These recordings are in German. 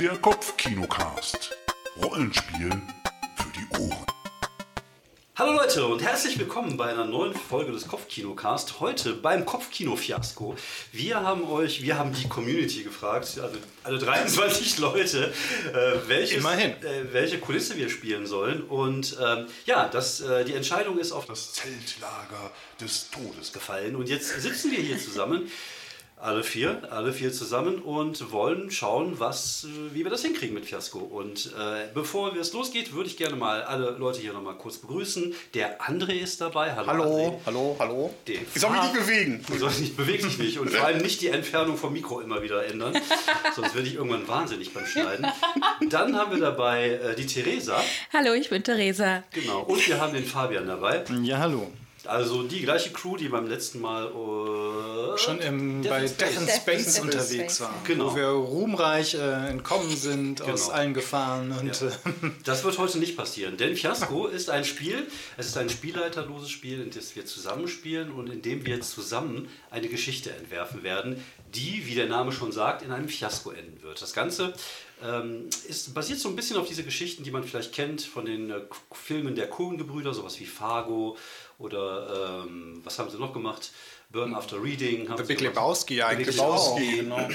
Der Kopfkinocast. Rollenspiel für die Ohren. Hallo Leute und herzlich willkommen bei einer neuen Folge des Kopfkinocast. Heute beim Kopfkino-Fiasko. Wir haben euch, wir haben die Community gefragt, also alle 23 Leute, äh, welches. Äh, welche Kulisse wir spielen sollen. Und ähm, ja, das, äh, die Entscheidung ist auf Das Zeltlager des Todes. gefallen. Und jetzt sitzen wir hier zusammen. Alle vier, alle vier zusammen und wollen schauen, was, äh, wie wir das hinkriegen mit Fiasco. Und äh, bevor es losgeht, würde ich gerne mal alle Leute hier nochmal kurz begrüßen. Der André ist dabei. Hallo, Hallo, André. hallo, hallo. Den Ich soll mich nicht bewegen. Du sollst nicht, beweg dich nicht und vor allem nicht die Entfernung vom Mikro immer wieder ändern, sonst werde ich irgendwann wahnsinnig beim Schneiden. Dann haben wir dabei äh, die Theresa, Hallo, ich bin Theresa. genau, und wir haben den Fabian dabei. Ja, hallo. Also die gleiche Crew, die beim letzten Mal äh, Schon im, Death bei Space. Death in Death in Space Space. unterwegs waren. Genau. Wo wir ruhmreich äh, entkommen sind aus Genau. allen Gefahren. Und Ja. äh, Das wird heute nicht passieren, denn Fiasco ist ein Spiel, es ist ein spielleiterloses Spiel, in das wir zusammenspielen und in dem wir zusammen eine Geschichte entwerfen werden, die, wie der Name schon sagt, in einem Fiasko enden wird. Das Ganze ähm, ist, basiert so ein bisschen auf diese Geschichten, die man vielleicht kennt von den äh, Filmen der Coen-Gebrüder, sowas wie Fargo oder ähm, was haben sie noch gemacht? Burn After Reading. haben The sie Big. Lebowski eigentlich Big auch. Lebowski. Genau.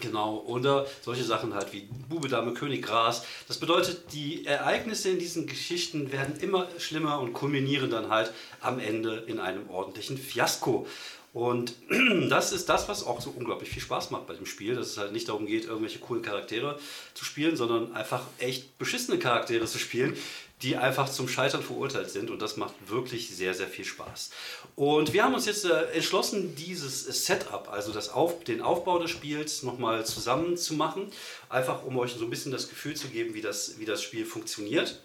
Genau, oder solche Sachen halt wie Bube, Dame, König, Gras. Das bedeutet, die Ereignisse in diesen Geschichten werden immer schlimmer und kulminieren dann halt am Ende in einem ordentlichen Fiasko. Und das ist das, was auch so unglaublich viel Spaß macht bei dem Spiel, dass es halt nicht darum geht, irgendwelche coolen Charaktere zu spielen, sondern einfach echt beschissene Charaktere zu spielen, die einfach zum Scheitern verurteilt sind. Und das macht wirklich sehr, sehr viel Spaß. Und wir haben uns jetzt äh, entschlossen, dieses Setup, also das Auf, den Aufbau des Spiels, nochmal zusammen zu machen. Einfach um euch so ein bisschen das Gefühl zu geben, wie das, wie das Spiel funktioniert.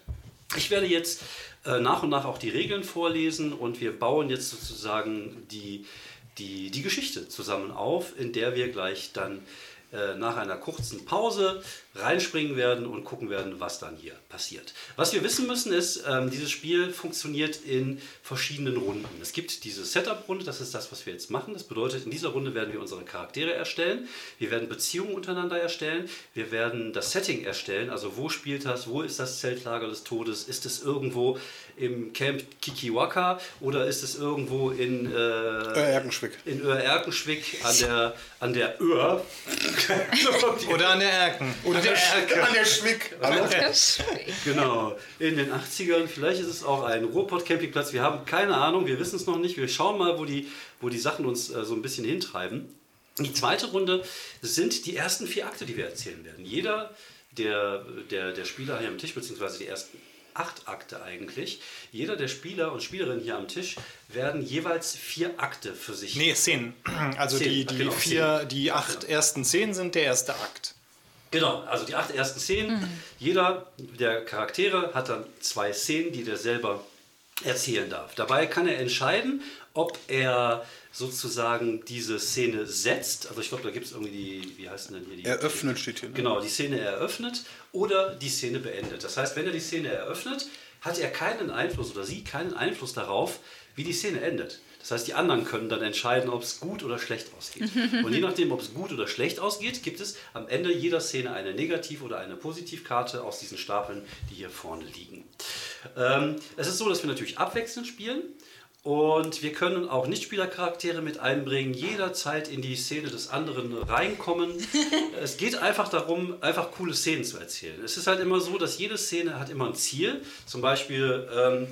Ich werde jetzt äh, nach und nach auch die Regeln vorlesen und wir bauen jetzt sozusagen die, die, die Geschichte zusammen auf, in der wir gleich dann äh, nach einer kurzen Pause reinspringen werden und gucken werden, was dann hier passiert. Was wir wissen müssen ist, ähm, dieses Spiel funktioniert in verschiedenen Runden. Es gibt diese Setup-Runde, das ist das, was wir jetzt machen. Das bedeutet, in dieser Runde werden wir unsere Charaktere erstellen, wir werden Beziehungen untereinander erstellen, wir werden das Setting erstellen, also wo spielt das, wo ist das Zeltlager des Todes, ist es irgendwo im Camp Kikiwaka oder ist es irgendwo in äh, Erkenschwick. in Öhr-Erkenschwick an der, an der Öhr. Oder an der Erken. Oder der Erke. An der Schwick. Genau, in den 80ern. Vielleicht ist es auch ein Ruhrpott-Campingplatz. Wir haben keine Ahnung, wir wissen es noch nicht. Wir schauen mal, wo die, wo die Sachen uns äh, so ein bisschen hintreiben. Die zweite Runde sind die ersten vier Akte, die wir erzählen werden. Jeder der, der, der Spieler hier am Tisch, beziehungsweise die ersten acht Akte eigentlich, jeder der Spieler und Spielerinnen hier am Tisch werden jeweils vier Akte für sich Nee, Szenen. Also Szenen, die, die genau, vier, die acht ersten Szenen sind der erste Akt. Genau, also die acht ersten Szenen. Jeder der Charaktere hat dann zwei Szenen, die der selber erzählen darf. Dabei kann er entscheiden, ob er sozusagen diese Szene setzt. Also ich glaube, da gibt es irgendwie die, wie heißt denn hier die? Eröffnet steht hier, ne? Genau, die Szene eröffnet oder die Szene beendet. Das heißt, wenn er die Szene eröffnet, hat er keinen Einfluss oder sie keinen Einfluss darauf, wie die Szene endet. Das heißt, die anderen können dann entscheiden, ob es gut oder schlecht ausgeht. Und je nachdem, ob es gut oder schlecht ausgeht, gibt es am Ende jeder Szene eine Negativ- oder eine Positivkarte aus diesen Stapeln, die hier vorne liegen. Ähm, es ist so, dass wir natürlich abwechselnd spielen. Und wir können auch Nichtspielercharaktere mit einbringen, jederzeit in die Szene des anderen reinkommen. es geht einfach darum, einfach coole Szenen zu erzählen. Es ist halt immer so, dass jede Szene hat immer ein Ziel. Zum Beispiel, ähm,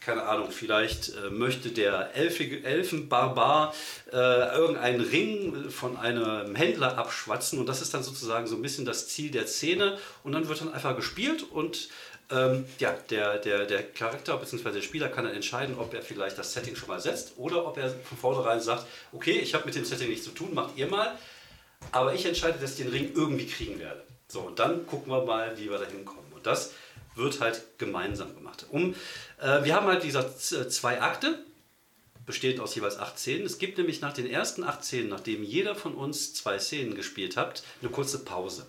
keine Ahnung, vielleicht äh, möchte der Elfige, Elfenbarbar äh, irgendeinen Ring von einem Händler abschwatzen und das ist dann sozusagen so ein bisschen das Ziel der Szene und dann wird dann einfach gespielt und ähm, ja, der, der, der Charakter bzw. der Spieler kann dann entscheiden, ob er vielleicht das Setting schon mal setzt oder ob er von vornherein sagt, okay, ich habe mit dem Setting nichts zu tun, macht ihr mal, aber ich entscheide, dass ich den Ring irgendwie kriegen werde. So, und dann gucken wir mal, wie wir da hinkommen. Und das wird halt gemeinsam gemacht. Um, äh, wir haben halt diese z- zwei Akte, bestehend aus jeweils acht Szenen. Es gibt nämlich nach den ersten acht Szenen, nachdem jeder von uns zwei Szenen gespielt hat, eine kurze Pause.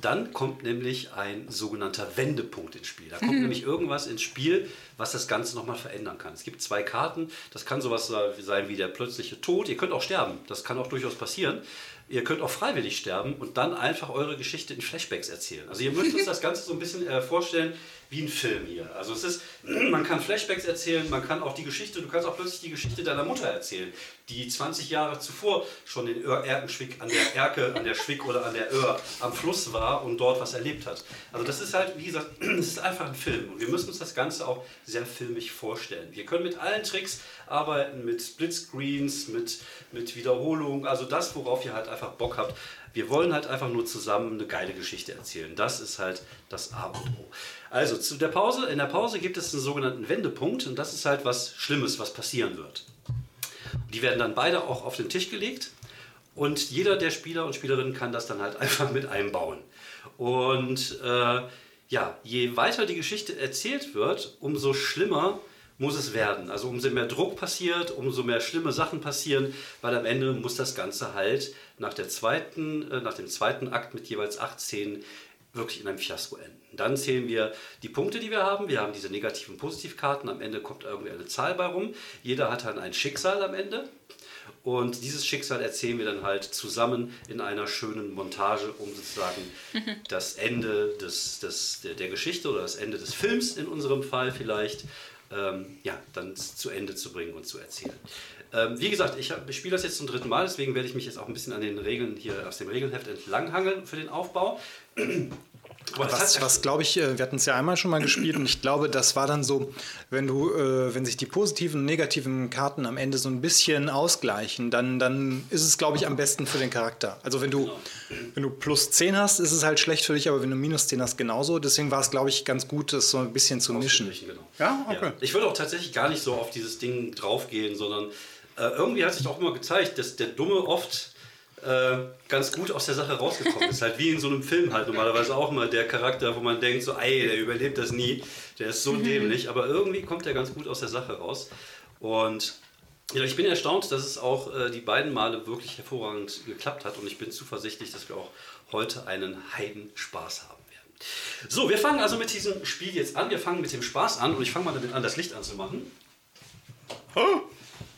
Dann kommt nämlich ein sogenannter Wendepunkt ins Spiel. Da kommt nämlich irgendwas ins Spiel, was das Ganze nochmal verändern kann. Es gibt zwei Karten. Das kann sowas sein wie der plötzliche Tod. Ihr könnt auch sterben. Das kann auch durchaus passieren. Ihr könnt auch freiwillig sterben und dann einfach eure Geschichte in Flashbacks erzählen. Also ihr müsst euch das Ganze so ein bisschen äh, vorstellen wie ein Film hier. Also es ist, man kann Flashbacks erzählen, man kann auch die Geschichte, du kannst auch plötzlich die Geschichte deiner Mutter erzählen, die 20 Jahre zuvor schon in Erkenschwick an der Erke, an der Schwick oder an der Öhr am Fluss war und dort was erlebt hat. Also das ist halt, wie gesagt, es ist einfach ein Film und wir müssen uns das Ganze auch sehr filmig vorstellen. Wir können mit allen Tricks arbeiten, mit Splitscreens, mit, mit Wiederholung, also das, worauf ihr halt einfach Bock habt. Wir wollen halt einfach nur zusammen eine geile Geschichte erzählen. Das ist halt das A und O. Also zu der Pause, in der Pause gibt es einen sogenannten Wendepunkt und das ist halt was Schlimmes, was passieren wird. Die werden dann beide auch auf den Tisch gelegt und jeder der Spieler und Spielerinnen kann das dann halt einfach mit einbauen. Und äh, ja, je weiter die Geschichte erzählt wird, umso schlimmer muss es werden. Also umso mehr Druck passiert, umso mehr schlimme Sachen passieren, weil am Ende muss das Ganze halt nach, der zweiten, äh, nach dem zweiten Akt mit jeweils acht Szenen wirklich in einem Fiasko enden. Dann zählen wir die Punkte, die wir haben. Wir haben diese negativen Positivkarten. Am Ende kommt irgendwie eine Zahl bei rum. Jeder hat dann ein Schicksal am Ende. Und dieses Schicksal erzählen wir dann halt zusammen in einer schönen Montage, um sozusagen das Ende des, des, der, Geschichte oder das Ende des Films in unserem Fall vielleicht ähm, ja, dann zu Ende zu bringen und zu erzählen. Ähm, wie gesagt, ich, ich spiele das jetzt zum dritten Mal, deswegen werde ich mich jetzt auch ein bisschen an den Regeln hier aus dem Regelheft entlanghangeln für den Aufbau. Was, was glaube ich, äh, wir hatten es ja einmal schon mal gespielt und ich glaube, das war dann so, wenn du, äh, wenn sich die positiven und negativen Karten am Ende so ein bisschen ausgleichen, dann, dann ist es, glaube ich, am besten für den Charakter. Also wenn du, wenn du plus 10 hast, ist es halt schlecht für dich, aber wenn du minus 10 hast, genauso. Deswegen war es, glaube ich, ganz gut, das so ein bisschen zu mischen. Genau. Ja, okay. Ja. Ich würde auch tatsächlich gar nicht so auf dieses Ding draufgehen, sondern äh, irgendwie hat sich auch immer gezeigt, dass der Dumme oft äh, ganz gut aus der Sache rausgekommen ist. halt wie in so einem Film halt normalerweise auch immer der Charakter, wo man denkt, so, ey, der überlebt das nie, der ist so Mhm. dämlich, aber irgendwie kommt der ganz gut aus der Sache raus. Und ja, ich bin erstaunt, dass es auch äh, die beiden Male wirklich hervorragend geklappt hat und ich bin zuversichtlich, dass wir auch heute einen Heidenspaß haben werden. So, wir fangen also mit diesem Spiel jetzt an. Wir fangen mit dem Spaß an und ich fange mal damit an, das Licht anzumachen.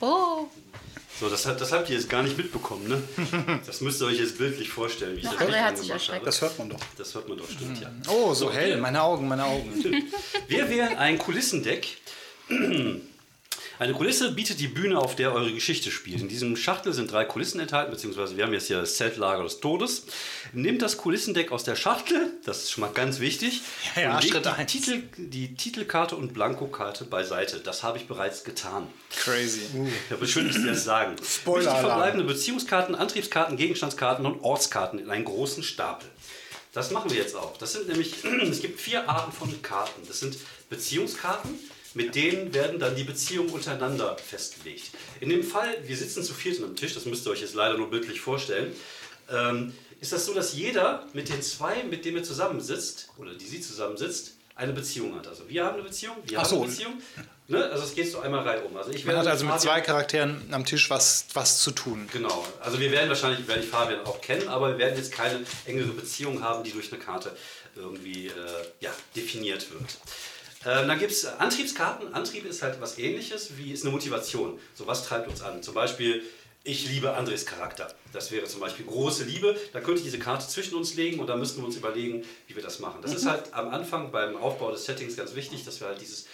Oh, So, das, das habt ihr jetzt gar nicht mitbekommen, ne? Das müsst ihr euch jetzt bildlich vorstellen, wie ich das André Licht hat sich angemacht erschreckt. habe. Das hört man doch. Das hört man doch, stimmt, ja. Oh, so hell, meine Augen, meine Augen. Wir wählen ein Kulissendeck. Eine Kulisse bietet die Bühne, auf der eure Geschichte spielt. In diesem Schachtel sind drei Kulissen enthalten, beziehungsweise wir haben jetzt hier das Zeltlager des Todes. Nehmt das Kulissendeck aus der Schachtel, das ist schon mal ganz wichtig, Ja, ja, und legt Schritt die, eins. Titel, die Titelkarte und Blankokarte beiseite. Das habe ich bereits getan. Crazy. Ja, aber schön, dass Sie das sagen. Spoiler-Alarm. Wichtig verbleibende Beziehungskarten, Antriebskarten, Gegenstandskarten und Ortskarten in einen großen Stapel. Das machen wir jetzt auch. Das sind nämlich, es gibt vier Arten von Karten. Das sind Beziehungskarten, mit denen werden dann die Beziehungen untereinander festgelegt. In dem Fall, wir sitzen zu viert am Tisch, das müsst ihr euch jetzt leider nur bildlich vorstellen, ähm, ist das so, dass jeder mit den zwei, mit denen er zusammensitzt, oder die sie zusammensitzt, eine Beziehung hat. Also wir haben eine Beziehung, wir Ach haben so. eine Beziehung. Ne? Also es geht so einmal rein um. Also ich Man werde hat also mit Fabian- zwei Charakteren am Tisch was, was zu tun. Genau. Also wir werden wahrscheinlich, werde ich Fabian auch kennen, aber wir werden jetzt keine engere Beziehung haben, die durch eine Karte irgendwie äh, ja, definiert wird. Ähm, dann gibt es Antriebskarten. Antrieb ist halt was ähnliches wie ist eine Motivation. So was treibt uns an. Zum Beispiel, ich liebe Andres Charakter. Das wäre zum Beispiel große Liebe. Da könnte ich diese Karte zwischen uns legen und da müssten wir uns überlegen, wie wir das machen. Das ist halt am Anfang beim Aufbau des Settings ganz wichtig, dass wir halt dieses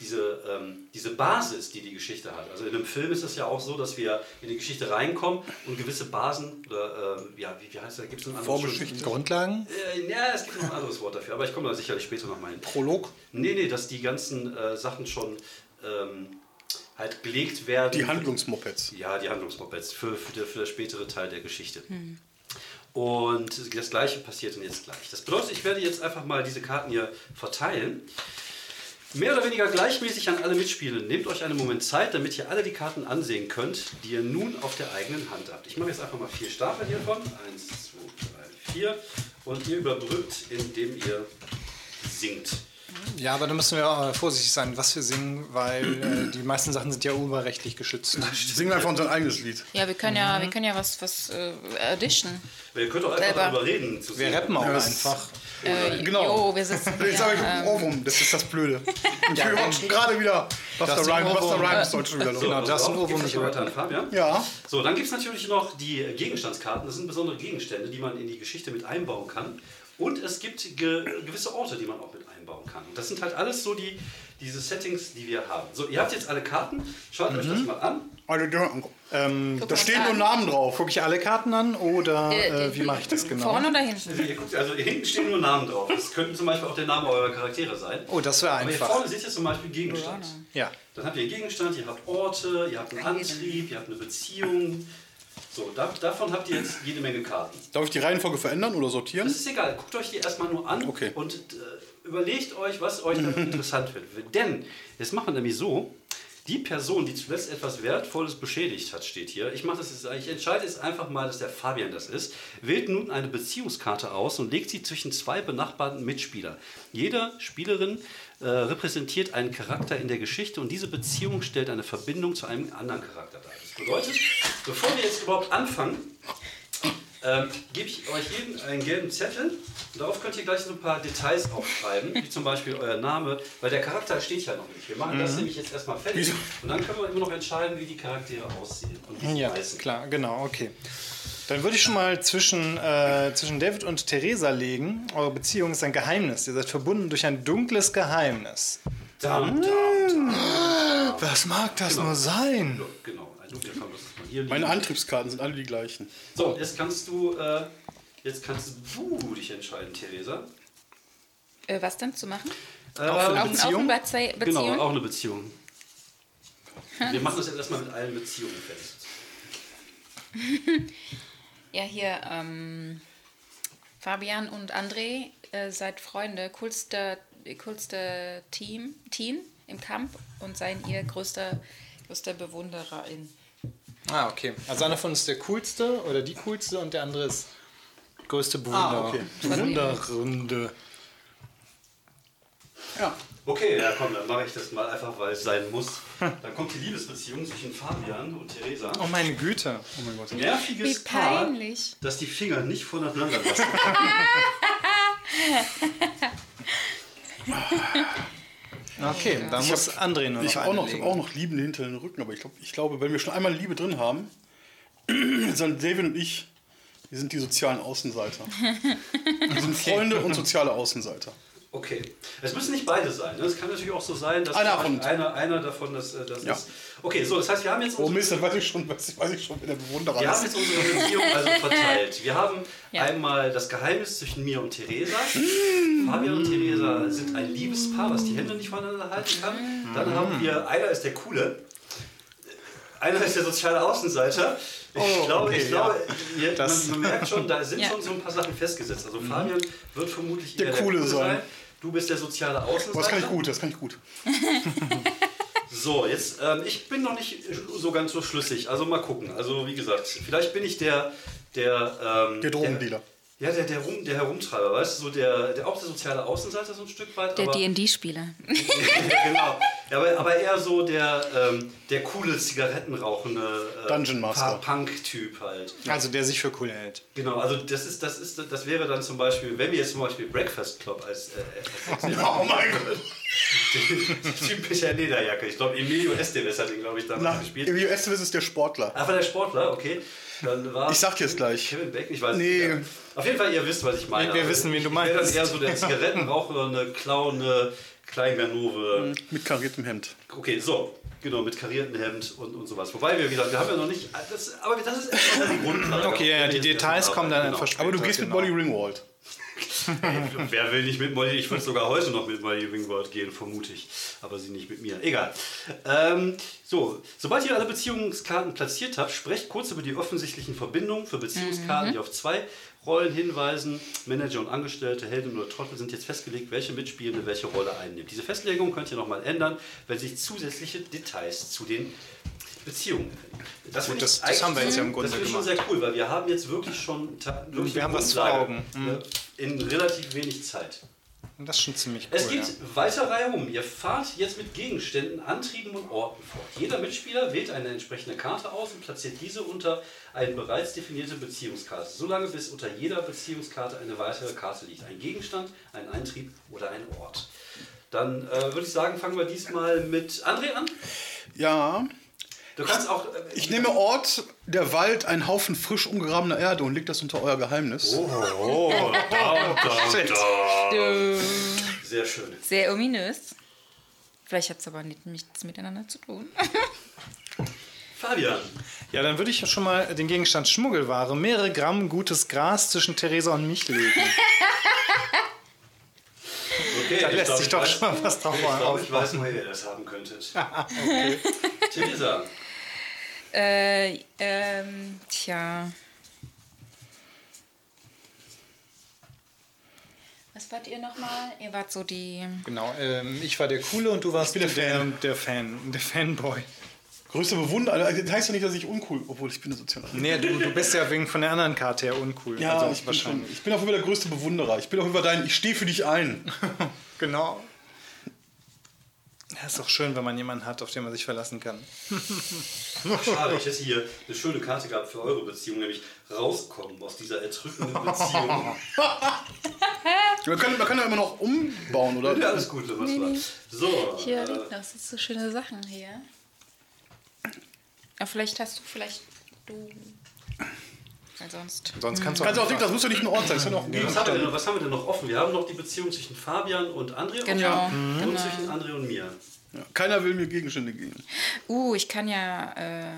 diese, ähm, diese Basis, die die Geschichte hat. Also in einem Film ist es ja auch so, dass wir in die Geschichte reinkommen und gewisse Basen, oder ähm, ja, wie, wie heißt das, gibt es ein anderes Vorgeschichte. Grundlagen? Äh, ja, es gibt noch ein anderes Wort dafür, aber ich komme da sicherlich später nochmal hin. Prolog. Nee, nee, dass die ganzen äh, Sachen schon ähm, halt gelegt werden. Die Handlungsmopeds. Ja, die Handlungsmopeds für, für, der, für der spätere Teil der Geschichte. Und das gleiche passiert dann jetzt gleich. Das bedeutet, ich werde jetzt einfach mal diese Karten hier verteilen. Mehr oder weniger gleichmäßig an alle Mitspielenden. Nehmt euch einen Moment Zeit, damit ihr alle die Karten ansehen könnt, die ihr nun auf der eigenen Hand habt. Ich mache jetzt einfach mal vier Stapel hiervon. Eins, zwei, drei, vier. Und ihr überbrückt, indem ihr singt. Ja, aber da müssen wir vorsichtig sein, was wir singen, weil äh, die meisten Sachen sind ja urheberrechtlich geschützt. Singen einfach unser eigenes Lied. ja, wir können ja, wir können ja was, was äh, addition. Ihr könnt auch einfach darüber reden. Zu Wir rappen auch Ja, einfach. Äh, Genau. Jo, wir sitzen hier. Jetzt habe ich ähm, einen Ohrwurm, das ist das Blöde. Und Ja, wir schon gerade wieder Buster Das ist ein Rhymes, Buster Ohrwurm. Rhymes heute schon wieder los. So, Genau, das ist ein Ohrwurm nicht weiter an Fabian. Ja, So, dann gibt es natürlich noch die Gegenstandskarten. Das sind besondere Gegenstände, die man in die Geschichte mit einbauen kann. Und es gibt ge gewisse Orte, die man auch mit einbauen kann. Und das sind halt alles so die, diese Settings, die wir haben. So, ihr habt jetzt alle Karten. Schaut euch das mal an. also, da Ähm, da stehen nur Namen drauf. Gucke ich alle Karten an oder Äh, äh, wie mache ich das genau? Vorne oder hinten? Also, ihr guckt, also hinten stehen nur Namen drauf. Das könnten zum Beispiel auch der Name eurer Charaktere sein. Oh, das wäre Aber hier einfach. vorne seht ihr zum Beispiel Gegenstand. Ja. Dann habt ihr einen Gegenstand, ihr habt Orte, ihr habt einen Ein Antrieb, ihr habt eine Beziehung. So, da, davon habt ihr jetzt jede Menge Karten. Darf ich die Reihenfolge verändern oder Das sortieren? ist egal, guckt euch die erstmal nur an Okay. und äh, überlegt euch, was euch daran interessant wird. Denn, jetzt macht man nämlich so, die Person, die zuletzt etwas Wertvolles beschädigt hat, steht hier. Ich mache das jetzt, ich entscheide jetzt einfach mal, dass der Fabian das ist. Wählt nun eine Beziehungskarte aus und legt sie zwischen zwei benachbarten Mitspieler. Jeder Spielerin äh, repräsentiert einen Charakter in der Geschichte und diese Beziehung stellt eine Verbindung zu einem anderen Charakter dar. Bedeutet, bevor wir jetzt überhaupt anfangen, ähm, gebe ich euch jedem einen gelben Zettel. Darauf könnt ihr gleich so ein paar Details aufschreiben, wie zum Beispiel euer Name, weil der Charakter steht ja noch nicht. Wir machen das nämlich jetzt erstmal fertig und dann können wir immer noch entscheiden, wie die Charaktere aussehen und wie sie Ja, heißen. klar, genau, okay. Dann würde ich schon mal zwischen, äh, zwischen David und Theresa legen. Eure Beziehung ist ein Geheimnis. Ihr seid verbunden durch ein dunkles Geheimnis. Dam, dam, dam. Was mag das nur sein? Genau, hier liegen. Meine Antriebskarten sind alle die gleichen. So, jetzt kannst du, äh, jetzt kannst du dich entscheiden, Theresa. Äh, was denn zu machen? Auch für eine Auch, auch Beziehung? eine Bezie Beziehung? Genau, auch eine Beziehung. Wir machen das jetzt erstmal mit allen Beziehungen fest. Ja, hier, ähm, Fabian und André, äh, seid Freunde, coolste, coolste Team, Team im Kampf und seien ihr größter, größter Bewundererin. Ah, okay. Also einer von uns ist der coolste oder die coolste und der andere ist größte Bewunder Ah, okay. Bewunderrunde. Ja. Okay, ja komm, dann mache ich das mal einfach, weil es sein muss. Dann kommt die Liebesbeziehung zwischen Fabian und Theresa. Oh meine Güte. Oh mein Gott. Nerviges Wie Paar, peinlich. dass die Finger nicht voneinander lassen. Okay, da muss André nur noch Ich habe auch noch, hab auch noch Liebe hinter den Rücken, aber ich, glaub, ich glaube, wenn wir schon einmal Liebe drin haben, sind David und ich, wir sind die sozialen Außenseiter. Wir sind Freunde und soziale Außenseiter. Okay. Es müssen nicht beide sein. Ne? Es kann natürlich auch so sein, dass Einer kommt. einer, einer davon das, äh, das Ja. ist. Okay, so, das heißt, wir haben jetzt Oh unsere, Mist, dann weiß ich schon, weiß ich, weiß ich schon, wer der Bewunderer wir haben jetzt unsere Beziehung also verteilt. Wir haben Ja. einmal das Geheimnis zwischen mir und Theresa. Mm. Fabian und Theresa sind ein Liebespaar, was die Hände nicht voneinander halten kann. Mm. Dann haben wir, einer ist der Coole, einer ist der soziale Außenseiter. Ich Oh, glaube, okay, ich glaube ja. man, man merkt schon, da sind Ja. schon so ein paar Sachen festgesetzt. Also Fabian wird vermutlich Der eher Coole sein. Du bist der soziale Außenseiter. Aber das kann ich gut, das kann ich gut. So, jetzt, ähm, ich bin noch nicht so ganz so schlüssig. Also mal gucken. Also wie gesagt, vielleicht bin ich der, der, ähm, Der Drogendealer. Der, ja, der, der, Rum, der Herumtreiber, weißt du, so der, der auch der soziale Außenseiter so ein Stück weit. Der aber, D&D-Spieler. genau. Ja, aber, aber eher so der, ähm, der coole Zigarettenrauchende äh, Dungeon Master. Punk-Typ halt. Also der sich für cool hält. Genau, also das ist, das ist, das wäre dann zum Beispiel, wenn wir jetzt zum Beispiel Breakfast Club als, äh, als Oh mein Gott. typischer Lederjacke. Ich glaube, Emilio Estevez hat ihn, glaube ich, damals Na, gespielt. Emilio Estevez ist der Sportler. Einfach der Sportler, okay. Dann war Ich sag dir's gleich. Kevin Beck, ich weiß Nee. nicht. Auf jeden Fall, ihr wisst, was ich meine. Wir wissen, wen du Ich meinst. dann eher so der Zigarettenraucher, eine Klaune, Kleinganove. Mit kariertem Hemd. Okay, so. Genau, mit kariertem Hemd und, und sowas. Wobei wir wieder, wir haben ja noch nicht. Das, aber das ist erstmal die Grundlage. Okay, ja, die Details kommen dann arbeiten, einfach später. Aber du gehst mit genau. Molly Ringwald. Wer will nicht mit Molly? Ich würde sogar heute noch mit Molly Wingward gehen, vermute ich. Aber sie nicht mit mir. Egal. Ähm, so, sobald ihr alle Beziehungskarten platziert habt, sprecht kurz über die offensichtlichen Verbindungen für Beziehungskarten, die auf zwei Rollen hinweisen. Manager und Angestellte, Helden oder Trottel sind jetzt festgelegt, welche Mitspielende welche Rolle einnimmt. Diese Festlegung könnt ihr nochmal ändern, wenn sich zusätzliche Details zu den Beziehungen. Das, finde ich das- das haben wir jetzt ja im Grunde Das finde ich schon gemacht. sehr cool, weil wir haben jetzt wirklich schon wirklich Wir haben was vor Grundlage, Augen. Mhm. In relativ wenig Zeit. Das ist schon ziemlich cool. Es geht ja. weiter reihum. Ihr fahrt jetzt mit Gegenständen, Antrieben und Orten fort. Jeder Mitspieler wählt eine entsprechende Karte aus und platziert diese unter eine bereits definierte Beziehungskarte. Solange bis unter jeder Beziehungskarte eine weitere Karte liegt. Ein Gegenstand, ein Eintrieb oder ein Ort. Dann äh, würde ich sagen, fangen wir diesmal mit André an. Ja, Du kannst auch. Äh, ich nehme Ort, der Wald, ein Haufen frisch umgegrabener Erde und leg das unter euer Geheimnis. Oh, da, da, da. Sehr schön. Sehr ominös. Vielleicht hat es aber nicht, nichts miteinander zu tun. Fabian. Ja, dann würde ich schon mal den Gegenstand Schmuggelware, mehrere Gramm gutes Gras zwischen Theresa und mich legen. Okay, Da ich lässt glaub, sich ich doch weiß- schon mal was drauf Ich glaube, ich weiß, woher ihr das haben könntet. Theresa. Äh, ähm, tja. Was wart ihr nochmal? Ihr wart so die. Genau, ähm, ich war der Coole und du warst der der, Fan. der Fan, der Fanboy. Größte Bewunderer, also, das heißt ja nicht, dass ich uncool, obwohl ich bin eine soziale. Nee, du, du bist ja wegen von der anderen Karte her uncool. Ja, also ich, bin schon, wahrscheinlich. ich bin auch immer der größte Bewunderer. Ich bin auch über deinen, ich stehe für dich ein. Genau. Ja, ist doch schön, wenn man jemanden hat, auf den man sich verlassen kann. Schade, ich hätte hier eine schöne Karte gehabt für eure Beziehung, nämlich rauskommen aus dieser erdrückenden Beziehung. Man kann, man kann ja immer noch umbauen, oder? Ja, alles gut, was war. So, Hier äh, liegen noch so schöne Sachen hier. Ja, vielleicht hast du, vielleicht du. Weil sonst. Sonst kannst du Kannst auch nicht, das muss ja nicht ein Ort sein, das kann auch ein was, haben wir denn, noch- was haben wir denn noch offen? Wir haben noch die Beziehung zwischen Fabian und André Genau, offen und genau. zwischen André und mir. Ja, keiner will mir Gegenstände geben. Uh, ich kann ja. Äh,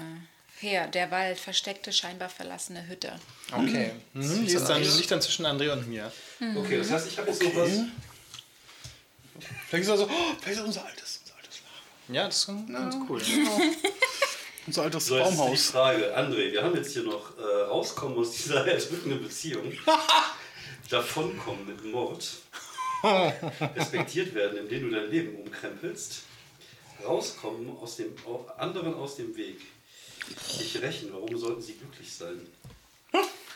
her, der Wald, versteckte, scheinbar verlassene Hütte. Okay. Mhm, die ist dann, liegt dann zwischen André und mir. Okay, das heißt, ich habe jetzt noch was. Vielleicht ist er so, oh, vielleicht ist das unser altes, unser altes Lager. Ja, das ist ganz cool. Unser altes So, jetzt ist die Baumhaus. Frage, André, wir haben jetzt hier noch äh, rauskommen aus dieser erdrückenden Beziehung, davonkommen mit Mord, respektiert werden, indem du dein Leben umkrempelst, rauskommen aus dem anderen aus dem Weg, dich rächen, warum sollten sie glücklich sein?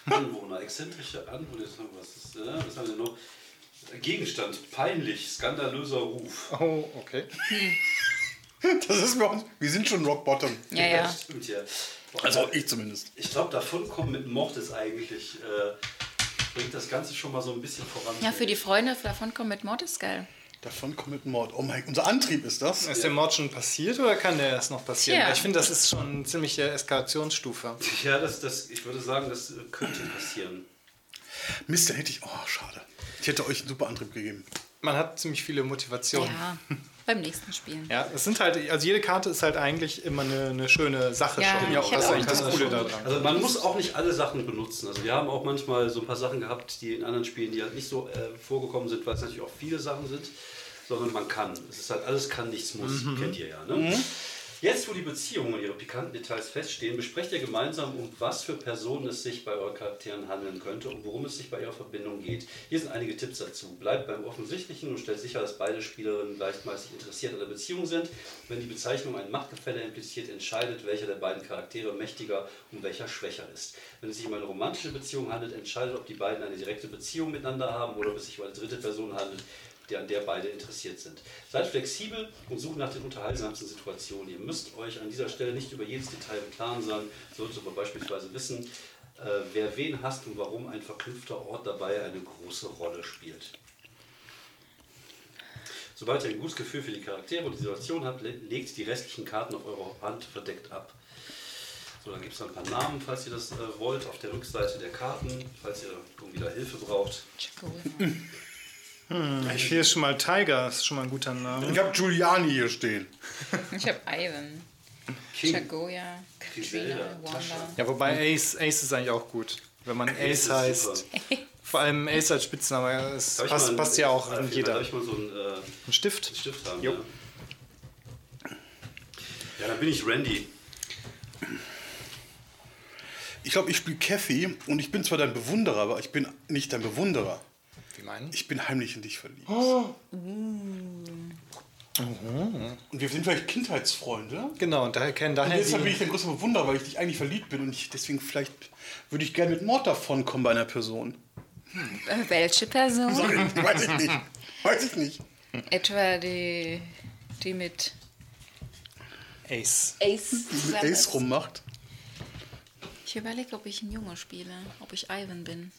Anwohner, exzentrische Anwohner, was, ist, äh, was haben wir noch? Gegenstand, peinlich, skandalöser Ruf. Oh, okay. Das ist bei uns, wir sind schon Rock Bottom. Ja, ja. Das stimmt ja. Also ich zumindest. Ich glaube, davonkommen mit Mord ist eigentlich, äh, bringt das Ganze schon mal so ein bisschen voran. Ja, für die Freunde davon kommen mit Mord ist geil. Davon kommt mit Mord. Oh mein unser Antrieb ist das. Ist der Mord schon passiert oder kann der erst noch passieren? Tja. Ich finde, das ist schon eine ziemliche Eskalationsstufe. Ja, das, das, ich würde sagen, das könnte passieren. Mist, dann hätte ich, oh schade. Ich hätte euch einen super Antrieb gegeben. Man hat ziemlich viele Motivationen. Ja, beim nächsten Spielen. Ja, es sind halt, also jede Karte ist halt eigentlich immer eine, eine schöne Sache Ja, schon. ich das hätte ist auch eigentlich das das Coole daran. Also man muss auch nicht alle Sachen benutzen. Also wir haben auch manchmal so ein paar Sachen gehabt, die in anderen Spielen, die halt nicht so äh, vorgekommen sind, weil es natürlich auch viele Sachen sind, sondern man kann. Es ist halt alles kann, nichts muss. Kennt ihr ja, ne? Jetzt, wo die Beziehungen und ihre pikanten Details feststehen, besprecht ihr gemeinsam, um was für Personen es sich bei euren Charakteren handeln könnte und worum es sich bei ihrer Verbindung geht. Hier sind einige Tipps dazu. Bleibt beim Offensichtlichen und stellt sicher, dass beide Spielerinnen gleichmäßig interessiert an der Beziehung sind. Wenn die Bezeichnung ein Machtgefälle impliziert, entscheidet, welcher der beiden Charaktere mächtiger und welcher schwächer ist. Wenn es sich um eine romantische Beziehung handelt, entscheidet, ob die beiden eine direkte Beziehung miteinander haben oder ob es sich um eine dritte Person handelt, die, an der beide interessiert sind. Seid flexibel und sucht nach den unterhaltsamsten Situationen. Ihr müsst euch an dieser Stelle nicht über jedes Detail im Klaren sein, solltet aber beispielsweise wissen, äh, wer wen hasst und warum ein verknüpfter Ort dabei eine große Rolle spielt. Sobald ihr ein gutes Gefühl für die Charaktere und die Situation habt, le- legt die restlichen Karten auf eurer Hand verdeckt ab. So, dann gibt es ein paar Namen, falls ihr das äh, wollt, auf der Rückseite der Karten, falls ihr da Hilfe braucht. Ich sehe schon mal Tiger, ist schon mal ein guter Name. Ich habe Giuliani hier stehen. Ich habe Ivan, King. Chagoya, Katrina. Wanda. Ja, wobei Ace, Ace ist eigentlich auch gut. Wenn man Ace ist heißt. Vor allem Ace als Spitzname, es mal passt, einen- passt ja auch an jeder. Darf ich mal so einen äh, Ein Stift? Stift haben? Jo. Ja. ja, dann bin ich Randy. Ich glaube, ich spiele Kathy und ich bin zwar dein Bewunderer, aber ich bin nicht dein Bewunderer. Meinen? Ich bin heimlich in dich verliebt. Oh. Und wir sind vielleicht Kindheitsfreunde. Genau, und daher kennen Und daher deshalb bin ich die, dein größter Bewunderer, weil ich dich eigentlich verliebt bin und ich deswegen vielleicht würde ich gerne mit Mord davonkommen bei einer Person. Äh, welche Person? Sorry, weiß ich nicht. Weiß ich nicht. Etwa die, die mit Ace. Ace Ace rummacht. Ich überlege, ob ich ein Junge spiele, ob ich Ivan bin.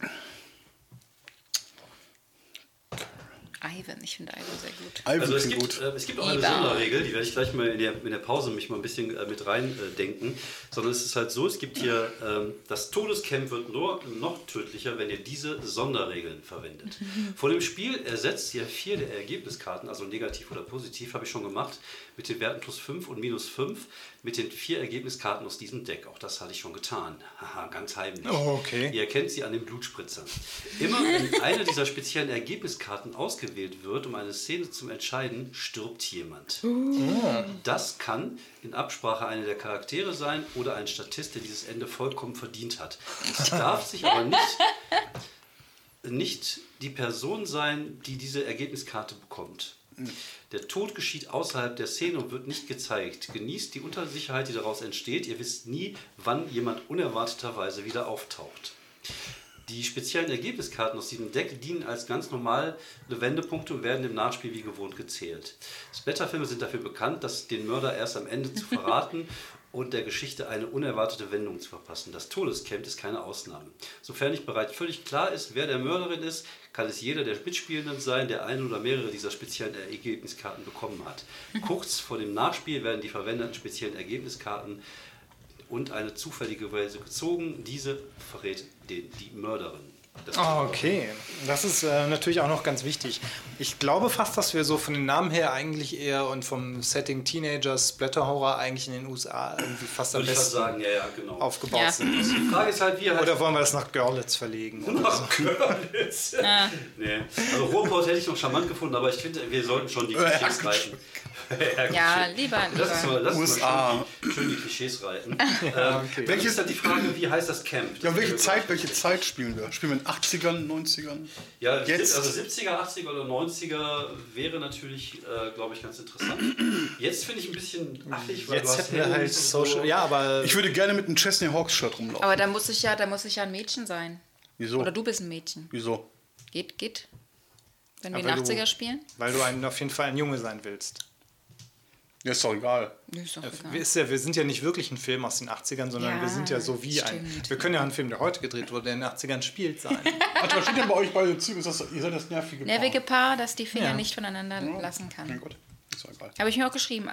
Ivan, ich finde Ivan sehr gut. Ivan Also es gibt, gut. äh, es gibt auch eine. Sonderregel, die werde ich gleich mal in der, in der Pause mich mal ein bisschen äh, mit rein äh, denken. Sondern es ist halt so, es gibt hier, ähm, das Todescamp wird nur noch tödlicher, wenn ihr diese Sonderregeln verwendet. Vor dem Spiel ersetzt ihr vier der Ergebniskarten, also negativ oder positiv, habe ich schon gemacht, mit den Werten plus 5 und minus 5, mit den vier Ergebniskarten aus diesem Deck. Auch das hatte ich schon getan. Haha, ganz heimlich. Oh, okay. Ihr erkennt sie an den Blutspritzern. Immer wenn eine dieser speziellen Ergebniskarten ausgewählt wird, um eine Szene zu entscheiden, stirbt jemand. Das kann in Absprache einer der Charaktere sein oder ein Statist, der dieses Ende vollkommen verdient hat. Es darf sich aber nicht, nicht die Person sein, die diese Ergebniskarte bekommt. Der Tod geschieht außerhalb der Szene und wird nicht gezeigt. Genießt die Untersicherheit, die daraus entsteht. Ihr wisst nie, wann jemand unerwarteterweise wieder auftaucht. Die speziellen Ergebniskarten aus diesem Deck dienen als ganz normale Wendepunkte und werden im Nachspiel wie gewohnt gezählt. Splatterfilme sind dafür bekannt, dass den Mörder erst am Ende zu verraten und der Geschichte eine unerwartete Wendung zu verpassen. Das Todescamp ist keine Ausnahme. Sofern nicht bereits völlig klar ist, wer der Mörderin ist, kann es jeder der Mitspielenden sein, der eine oder mehrere dieser speziellen Ergebniskarten bekommen hat. Kurz vor dem Nachspiel werden die verwendeten speziellen Ergebniskarten und eine zufällige Weise gezogen. Diese verrät den, die Mörderin. Ah, okay. Das ist äh, natürlich auch noch ganz wichtig. Ich glaube fast, dass wir so von den Namen her eigentlich eher und vom Setting Teenager Splatter Horror eigentlich in den USA irgendwie fast am Würde ich fast besten sagen, ja, ja, genau. aufgebaut Ja. sind. Die Frage ist halt, wie halt Oder wollen wir das nach Görlitz verlegen? nach Görlitz. Nee. Also Ruhrpott hätte ich noch charmant gefunden, aber ich finde, wir sollten schon die Klischees reiten. Ja, lieber, Lass uns lieber. mal, lass uns USA. mal schön, die, schön die Klischees reiten. ähm, Welche Welche- ist dann die Frage, wie heißt das Camp? Das Ja, welche Zeit, welche Zeit spielen wir? Spielen wir in 80ern, 90ern? Ja, Jetzt? also 70er, 80er oder 90er wäre natürlich, äh, glaube ich, ganz interessant. Jetzt finde ich ein bisschen affig, weil Jetzt hätten wir halt Social. Ja, aber Ich würde gerne mit einem Chesney Hawks Shirt rumlaufen. Aber da muss ich ja, da muss ich ja ein Mädchen sein. Wieso? Oder du bist ein Mädchen. Wieso? Geht, geht. Wenn wir Aber in du- 80er spielen? weil du ein, auf jeden Fall ein Junge sein willst. Ja, ist doch egal. Ist doch Wir, egal. ist ja, wir sind ja nicht wirklich ein Film aus den 80ern, sondern Ja, wir sind ja so wie ein. stimmt. Wir können ja ein Film, der heute gedreht wurde, der in den 80ern spielt, sein. Warte, was steht denn bei euch beide Zügen? Ist das, ihr seid das nervige Paar. Nervige Paar, das die Finger Ja. nicht voneinander lassen Mein kann. Gott, ist doch egal. Habe ich mir auch geschrieben.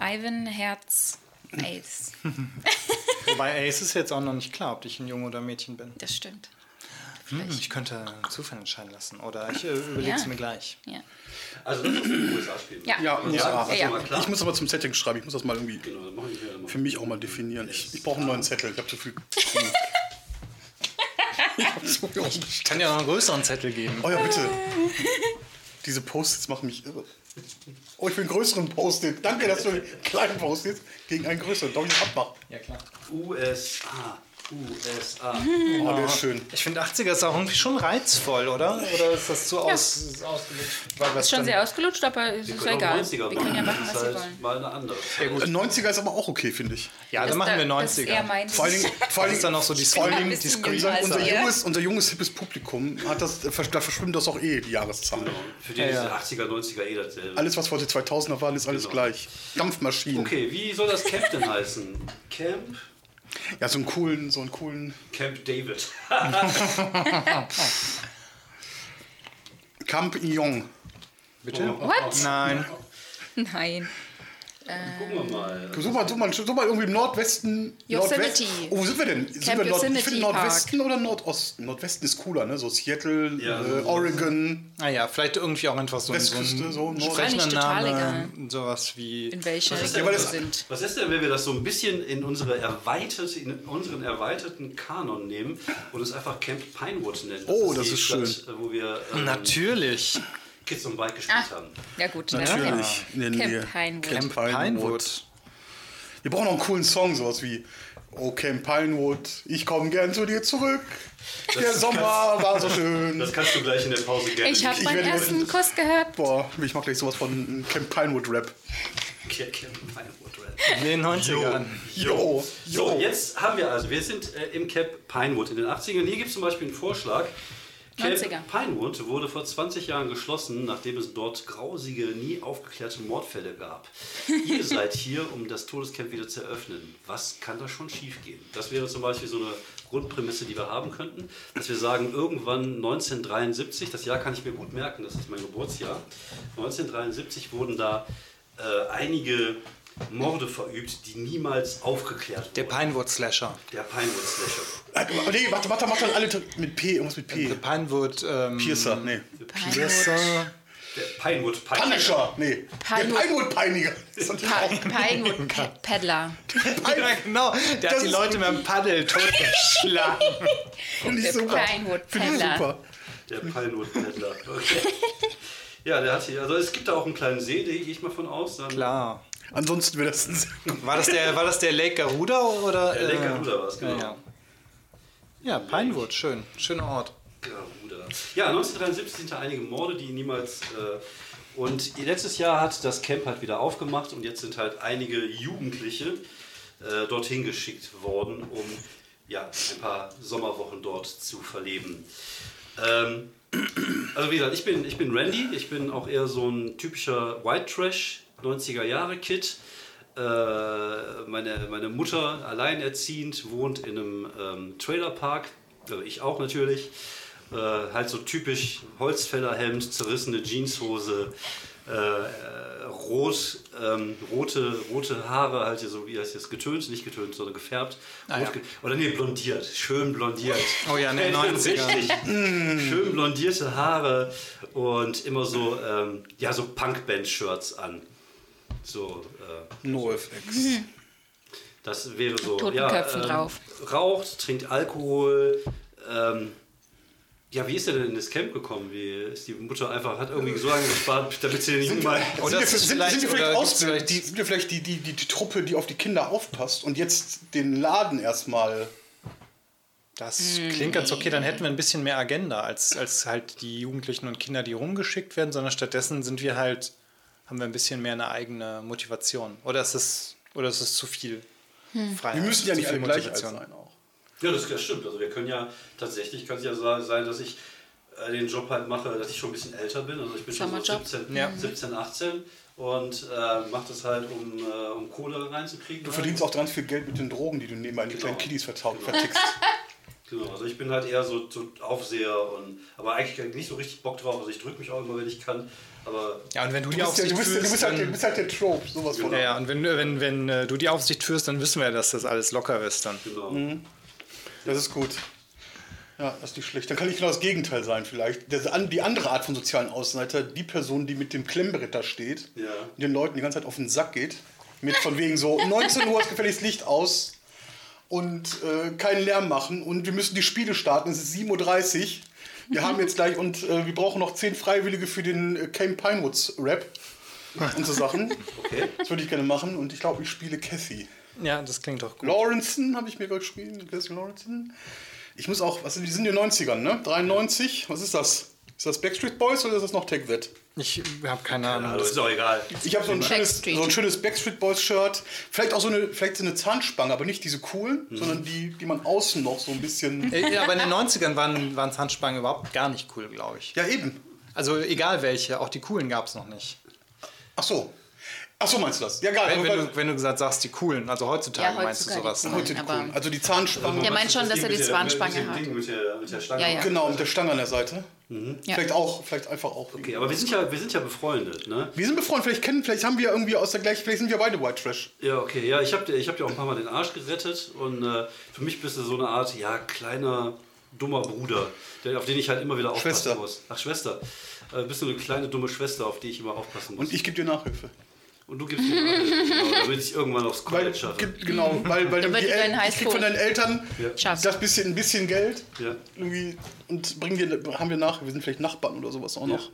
Ivan Herz Ace. Wobei Ace ist jetzt auch noch nicht klar, ob ich ein Junge oder ein Mädchen bin. Das stimmt. Hm, ich könnte einen Zufall entscheiden lassen. Oder ich äh, überlege es Ja. mir gleich. Ja. Also das ist in den USA spielen. Ja. Ja, Ja, USA. ist Ja. Ich muss aber zum Setting schreiben. Ich muss das mal irgendwie Genau, für mich auch mal definieren. Ich, ich brauche einen neuen Zettel. Ich habe zu viel. ich viel kann ja noch einen größeren Zettel geben. Oh ja, bitte. Diese Post-its machen mich irre. Oh, ich will einen größeren Post-it. Danke, dass du einen kleinen Post-it gegen einen größeren. Darf ich das abmachen? Ja, klar. USA. USA. Oh, der ist schön. Ich finde 80er ist auch irgendwie schon reizvoll, oder? Oder ist das zu aus, ist ausgelutscht? Was Ist schon sehr ausgelutscht, aber es ist auch egal. 90er Wir können ja machen, Das was ist wir halt wollen. Mal eine andere. Äh, 90er ist aber auch okay, finde ich. Ja, dann Das- machen wir das ist eher 90er. mein Vor allen Dingen, vor allen Das ist Dingen dann auch so die vor allen Dingen die als unser, junges, unser junges, hippes Publikum hat das, da verschwimmt das auch eh, die Jahreszahlen. Genau. Für die Ja, ist ja. die 80er, 90er eh dasselbe. Alles, was vor den 2000er waren, ist alles Genau. gleich. Dampfmaschinen. Okay, wie soll das Camp denn heißen? Camp? Ja, so einen coolen, so einen coolen Camp David. Camp Ion. Bitte? What? Nein. Nein. Gucken wir mal. Such mal, such mal, such mal irgendwie im Nordwesten. Yosemite. Nordwest- Oh, wo sind wir denn? Sind Camp wir Nord, ich finde Nordwesten oder Nordosten? Nordwesten ist cooler, ne? So Seattle, Ja, äh, so- Oregon. Naja, Ah vielleicht irgendwie auch einfach so ein, so Westküste, ein so Nord- sprechender Name. egal. Sowas wie. In welcher Was ist denn wir das- sind. Was ist denn, wenn wir das so ein bisschen in, unsere erweiterte, in unseren erweiterten Kanon nehmen und es einfach Camp Pinewood nennen? Oh, die das ist schön. Stadt, Wo wir ähm, Natürlich. Kids on Bike gespielt Ah, haben. ja gut. Natürlich. Nennen Camp wir Pinewood. Camp Pinewood. Wir brauchen noch einen coolen Song, sowas wie Oh Camp Pinewood, ich komme gern zu dir zurück. Der Sommer war so schön. Das kannst du gleich in der Pause gerne. Ich habe meinen ersten Kuss gehört. Boah, ich mach gleich sowas von Camp Pinewood Rap. Camp Pinewood Rap. In den 90ern. Jo, So, jo. jetzt haben wir also, wir sind äh, im Cap Pinewood in den 80ern. Hier gibt es zum Beispiel einen Vorschlag. Camp 90er. Pinewood wurde vor 20 Jahren geschlossen, nachdem es dort grausige, nie aufgeklärte Mordfälle gab. Ihr seid hier, um das Todescamp wieder zu eröffnen. Was kann da schon schiefgehen? Das wäre zum Beispiel so eine Grundprämisse, die wir haben könnten. Dass wir sagen, irgendwann 1973, das Jahr kann ich mir gut merken, das ist mein Geburtsjahr, 1973 wurden da äh, einige Morde verübt, die niemals aufgeklärt Der wurden. Pinewood Slasher. Der Pinewood Slasher. Äh, Nee, warte, warte, warte, alle mit P, irgendwas mit P. Der Pinewood. Ähm, Piercer, nee. Piercer. Der Pinewood Pinewood. Punisher, nee. Pinewood- Der Pinewood-Peiniger. Das ist natürlich auch Pi- Pinewood Pe- Peddler. Ja, genau. Der hat Das die ist Leute mit dem Paddel totgeschlagen. Finde ich Der super. Pinewood Peddler. super. Der Pinewood Peddler. Okay. Ja, der hat hier, also es gibt da auch einen kleinen See, da gehe ich mal von aus. Dann Klar. Ansonsten wäre das ein War das der, war das der Lake Garuda oder? Der Lake äh, Garuda war es, genau. Ja, ja. ja, Pinewood, schön. Schöner Ort. Garuda. Ja, 1973 sind da einige Morde, die niemals. Äh, und letztes Jahr hat das Camp halt wieder aufgemacht und jetzt sind halt einige Jugendliche äh, dorthin geschickt worden, um ja, ein paar Sommerwochen dort zu verleben. Ähm, also wie gesagt, ich bin, ich bin Randy, ich bin auch eher so ein typischer White Trash 90er Jahre Kid. Äh, meine, meine Mutter, alleinerziehend, wohnt in einem ähm, Trailerpark, also ich auch natürlich. Äh, halt so typisch Holzfällerhemd, zerrissene Jeanshose, äh, äh, rot, ähm, rote, rote Haare, halt hier so wie heißt das, getönt, nicht getönt, sondern gefärbt. Ah, ja. ge oder nee, blondiert, schön blondiert. Oh ja, den 90ern. Richtig. Schön blondierte Haare und immer so, ähm, ja, so Punkband-Shirts an. So, äh, NoFX. das wäre so. Totenköpfen ja, ähm, drauf. Raucht, trinkt Alkohol. Ähm, ja, wie ist er denn in das Camp gekommen? Wie ist die Mutter einfach, hat irgendwie so lange gespart, damit sie nicht mal. Oder sind, sind, vielleicht- sind wir vielleicht, Ausbilder, vielleicht- die, sind wir vielleicht die, die, die, die Truppe, die auf die Kinder aufpasst und jetzt den Laden erstmal. Das klingt ganz okay, dann hätten wir ein bisschen mehr Agenda als, als halt die Jugendlichen und Kinder, die rumgeschickt werden, sondern stattdessen sind wir halt, haben wir ein bisschen mehr eine eigene Motivation. Oder ist es, oder ist es zu viel Freiheit? Wir müssen ja zu nicht viel alle gleich alt sein auch. Ja, das, das stimmt. Also wir können ja, tatsächlich kann es ja sein, dass ich äh, den Job halt mache, dass ich schon ein bisschen älter bin. Also ich bin schon so Sommerjob. 17, Ja. 17 18 und äh, mache das halt, um, äh, um Kohle reinzukriegen. Du verdienst auch ganz viel Geld mit den Drogen, die du nebenbei den Genau. kleinen Kiddies vertau- vertickst. Genau, also ich bin halt eher so, so Aufseher und aber eigentlich nicht so richtig Bock drauf. Also ich drücke mich auch immer, wenn ich kann. Aber Ja, und wenn du, Du die bist, ja, Aufsicht du, bist, du, führst, bist halt, der- du dann, bist halt der Trope, sowas von. ja, ja, und wenn, wenn, wenn äh, du die Aufsicht führst, dann wissen wir, dass das alles locker ist dann. genau. Das ist gut. Ja, das ist nicht schlecht. Dann kann ich genau das Gegenteil sein vielleicht. Das, an- die andere Art von sozialen Außenseiter, die Person, die mit dem Klemmbrett da steht Ja. und den Leuten die ganze Zeit auf den Sack geht. Mit von wegen so, um 19 Uhr ist gefälligst Licht aus und äh, keinen Lärm machen und wir müssen die Spiele starten. Es ist 7.30 Uhr. Wir haben jetzt gleich und äh, wir brauchen noch 10 Freiwillige für den äh, Camp Pinewoods Rap und so Sachen. Okay. Das würde ich gerne machen und ich glaube, ich spiele Cathy. Ja, das klingt doch gut. Lawrenson habe ich mir gerade geschrieben. Cassie Lawrenson. Ich muss auch, was sind, die sind in den 90ern, ne? 93, was ist das? Ist das Backstreet Boys oder ist das noch Take That? Ich habe keine Ahnung. Also ist auch egal. Ich habe so, ein schönes- Backstreet. so ein schönes Backstreet Boys Shirt. Vielleicht auch so eine, vielleicht so eine Zahnspange, aber nicht diese coolen, Mhm. sondern die, die man außen noch so ein bisschen. Äh, Ja, aber in den 90ern waren, waren Handspangen überhaupt gar nicht cool, glaube ich. Ja, eben. Also egal welche, auch die coolen gab es noch nicht. Ach so. Ach so meinst du das? Ja, geil. Wenn, wenn, du, wenn du gesagt sagst, die coolen, also heutzutage Ja, meinst du heutzutage sowas. die ne? coolen. heute die aber- coolen. Also die Zahnspange. Der meint schon, dass er die Zahnspange hat. Mit der, mit der Stange. Ja, ja. Genau, mit der Stange an der Seite. Ja. Vielleicht auch, vielleicht einfach auch. Okay, aber wir sind ja, wir sind ja befreundet, ne? Wir sind befreundet, vielleicht kennen, vielleicht haben wir irgendwie aus der gleichen, vielleicht sind wir beide White Trash. Ja, okay. Ja, ich habe dir, ich hab dir auch ein paar Mal den Arsch gerettet und äh, für mich bist du so eine Art, ja, kleiner, dummer Bruder, der, auf den ich halt immer wieder aufpassen Schwester. muss. Ach, Schwester. Äh, bist du eine kleine, dumme Schwester, auf die ich immer aufpassen muss. Und ich gebe dir Nachhilfe. Und du gibst mir genau, damit ich irgendwann aufs Weil, College schaffe. ge- genau, weil, weil Damit die du El- ich krieg von deinen Eltern Ja. Das bisschen, ein bisschen Geld Ja. irgendwie und bringen wir, haben wir nach, wir sind vielleicht Nachbarn oder sowas auch noch.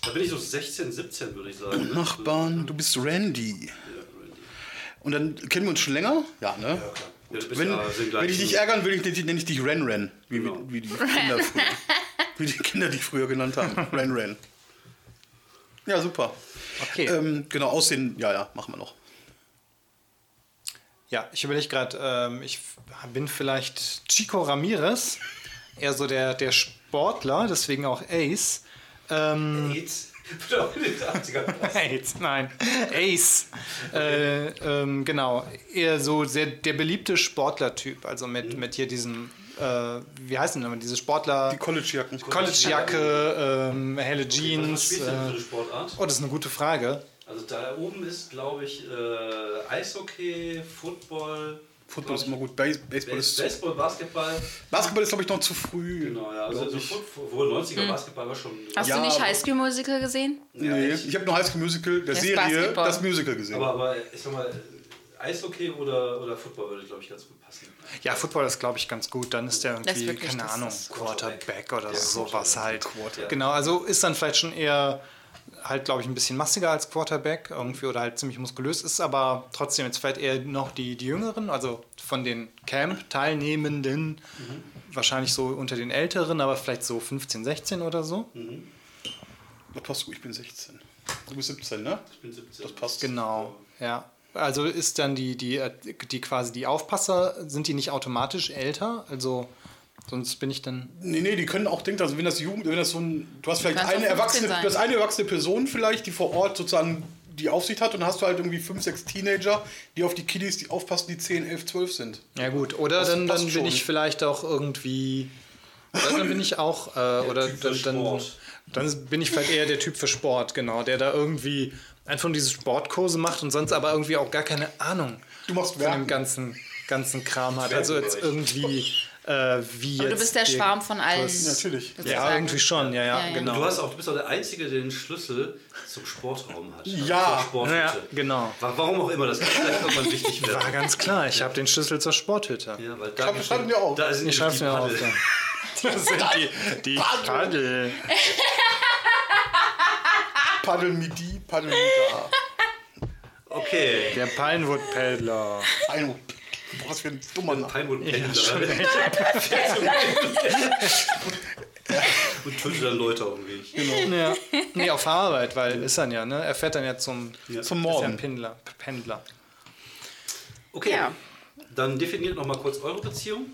Da bin ich so 16, 17, würde ich sagen. Ne? Nachbarn, du bist Randy. Und dann kennen wir uns schon länger? Ja, ne? Ja. Ja, du Wenn, ja, wenn ich dich ärgern will, ich, nenne ich dich Ren Ren. Wie, Genau. wie, wie die Kinder früher. Wie die Kinder dich früher genannt haben. Ren Ren. Ja, super. Okay. Ähm, genau, Aussehen, ja, ja, machen wir noch. Ja, ich überlege gerade, ähm, ich bin vielleicht Chico Ramirez, eher so der, der Sportler, deswegen auch Ace. Ähm, AIDS. Doch, in den 80ern. Ace, nein. Ace. Äh, ähm, genau. Eher so sehr der beliebte Sportlertyp. Also mit, mit hier diesem, äh, wie heißen denn immer diese Sportler? Die College-Jacken. College-Jacke, ähm, helle Was Jeans. spielst du denn für Äh, eine Sportart? oh, das ist eine gute Frage. Also da oben ist, glaube ich, äh, Eishockey, Football. Football ist immer gut. Base- Baseball ist. Baseball, Basketball. Basketball ist, glaube ich, noch zu früh. Genau, ja. Also glaub so ich. Football, wohl 90er Basketball war schon. Hast Ja, du nicht High School Musical gesehen? Nee, ich- ich habe nur High School Musical, der Das Serie, Basketball. das Musical gesehen. Aber, aber ich sag mal, Eishockey oder, oder Football würde, glaube ich, ganz gut passen. Ja, Football ist, glaube ich, ganz gut. Dann ist der irgendwie, wirklich, keine Ahnung, Quarterback oder Ja, sowas halt. Quarterback. Genau, also ist dann vielleicht schon eher halt, glaube ich, ein bisschen massiger als Quarterback irgendwie oder halt ziemlich muskulös, ist aber trotzdem jetzt vielleicht eher noch die, die Jüngeren, also von den Camp-Teilnehmenden, wahrscheinlich so unter den Älteren, aber vielleicht so 15, 16 oder so. Das passt gut, ich bin 16. Du bist 17, ne? Ich bin 17. Das passt. Genau, ja. Also ist dann die, die, die quasi die Aufpasser, sind die nicht automatisch älter? Also sonst bin ich dann. Nee, nee, die können auch denken, also wenn das Jugend, wenn das so ein, du hast vielleicht eine auch 15 erwachsene, sein. du hast eine erwachsene Person vielleicht, die vor Ort sozusagen die Aufsicht hat und dann hast du halt irgendwie fünf, sechs Teenager, die auf die Kiddies, die aufpassen, die 10, 11, 12 sind. Ja gut, oder Das dann, dann bin schon. ich vielleicht auch irgendwie. Oder dann bin ich auch. Äh, oder dann, dann, dann bin ich vielleicht eher der Typ für Sport, genau, der da irgendwie einfach nur diese Sportkurse macht und sonst aber irgendwie auch gar keine Ahnung Du machst von dem ganzen, ganzen Kram hat. Also jetzt irgendwie. Äh, wie Aber du bist der Schwarm von allen. Kurs- Natürlich. Ja, irgendwie schon, ja, ja, Ja, ja. genau. Du, hast auch, du bist auch der Einzige, der den Schlüssel zum Sportraum hat. Also Ja. Ja, genau. Wa- Warum auch immer, das kann vielleicht irgendwann wichtig War werden. ganz klar, ich habe den Schlüssel zur Sporthütte. Ja, weil da, Schreib- gibt's- schreib mir auf. da sind Ich die mir auf. Ja. Das sind die, die Paddel. Paddel mit die, Paddel mit da. Okay. Der Pinewood-Paddler. Ein, was für ein dummer Name. Pinewood Pendler. schon Und tötet dann Leute auf dem Weg. Ja. Nee, auf Arbeit, weil ist dann ja, ne? Er fährt dann ja zum, Zum ist ja ein Morgen. Pendler. Pendler. Okay. Ja. Dann definiert noch mal kurz eure Beziehung.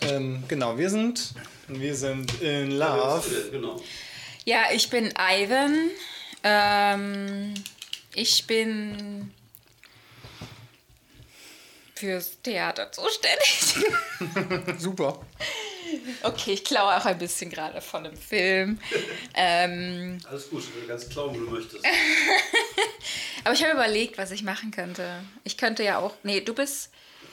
Ähm, genau, wir sind, wir sind in Love. denn? Genau. Ja, ich bin Ivan. Ähm, ich bin fürs Theater zuständig. Super. Okay, ich klaue auch ein bisschen gerade von dem Film. Ähm, Alles gut, ganz klar, wo du möchtest. aber ich habe überlegt, was ich machen könnte. Ich könnte ja auch. Nee, du bist.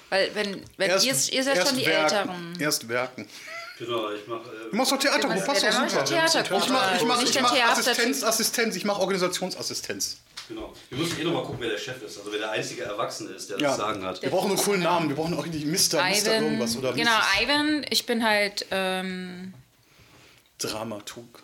Weil, wenn, wenn ihr, ihr seid erst schon die werken, Älteren. Erst werken. Genau, ich mache. Du machst doch Theater, Ja, du passt doch mach ich super. Theatergruppe. Ich mach, ich mach, Nicht ich mach Theater- Assistenz, Assistenz, ich mach Organisationsassistenz. Genau. Wir müssen eh noch mal gucken, wer der Chef ist. Also wer der einzige Erwachsene ist, der Ja. das Sagen hat. Wir brauchen einen coolen Namen, wir brauchen auch richtig Mister, Mister Ivan. irgendwas oder genau, Mrs. Ivan. Ich bin halt ähm, Dramaturg.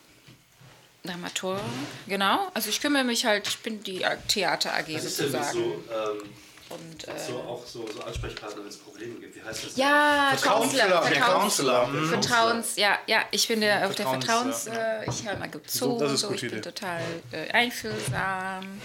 Dramaturg. Genau. Also ich kümmere mich halt, ich bin die Theater AG Was ist denn sozusagen. so, ähm, Und, so äh, auch so, so Ansprechpartner, wenn es Probleme gibt? Wie heißt das? ja, Counselor, Counselor. Vertrauens, ja, ja, ich bin der, auf der Vertrauens, Vertrauens, äh, ich höre mal gut zu, So, das ist so, ich bin Idee. total äh, einfühlsam.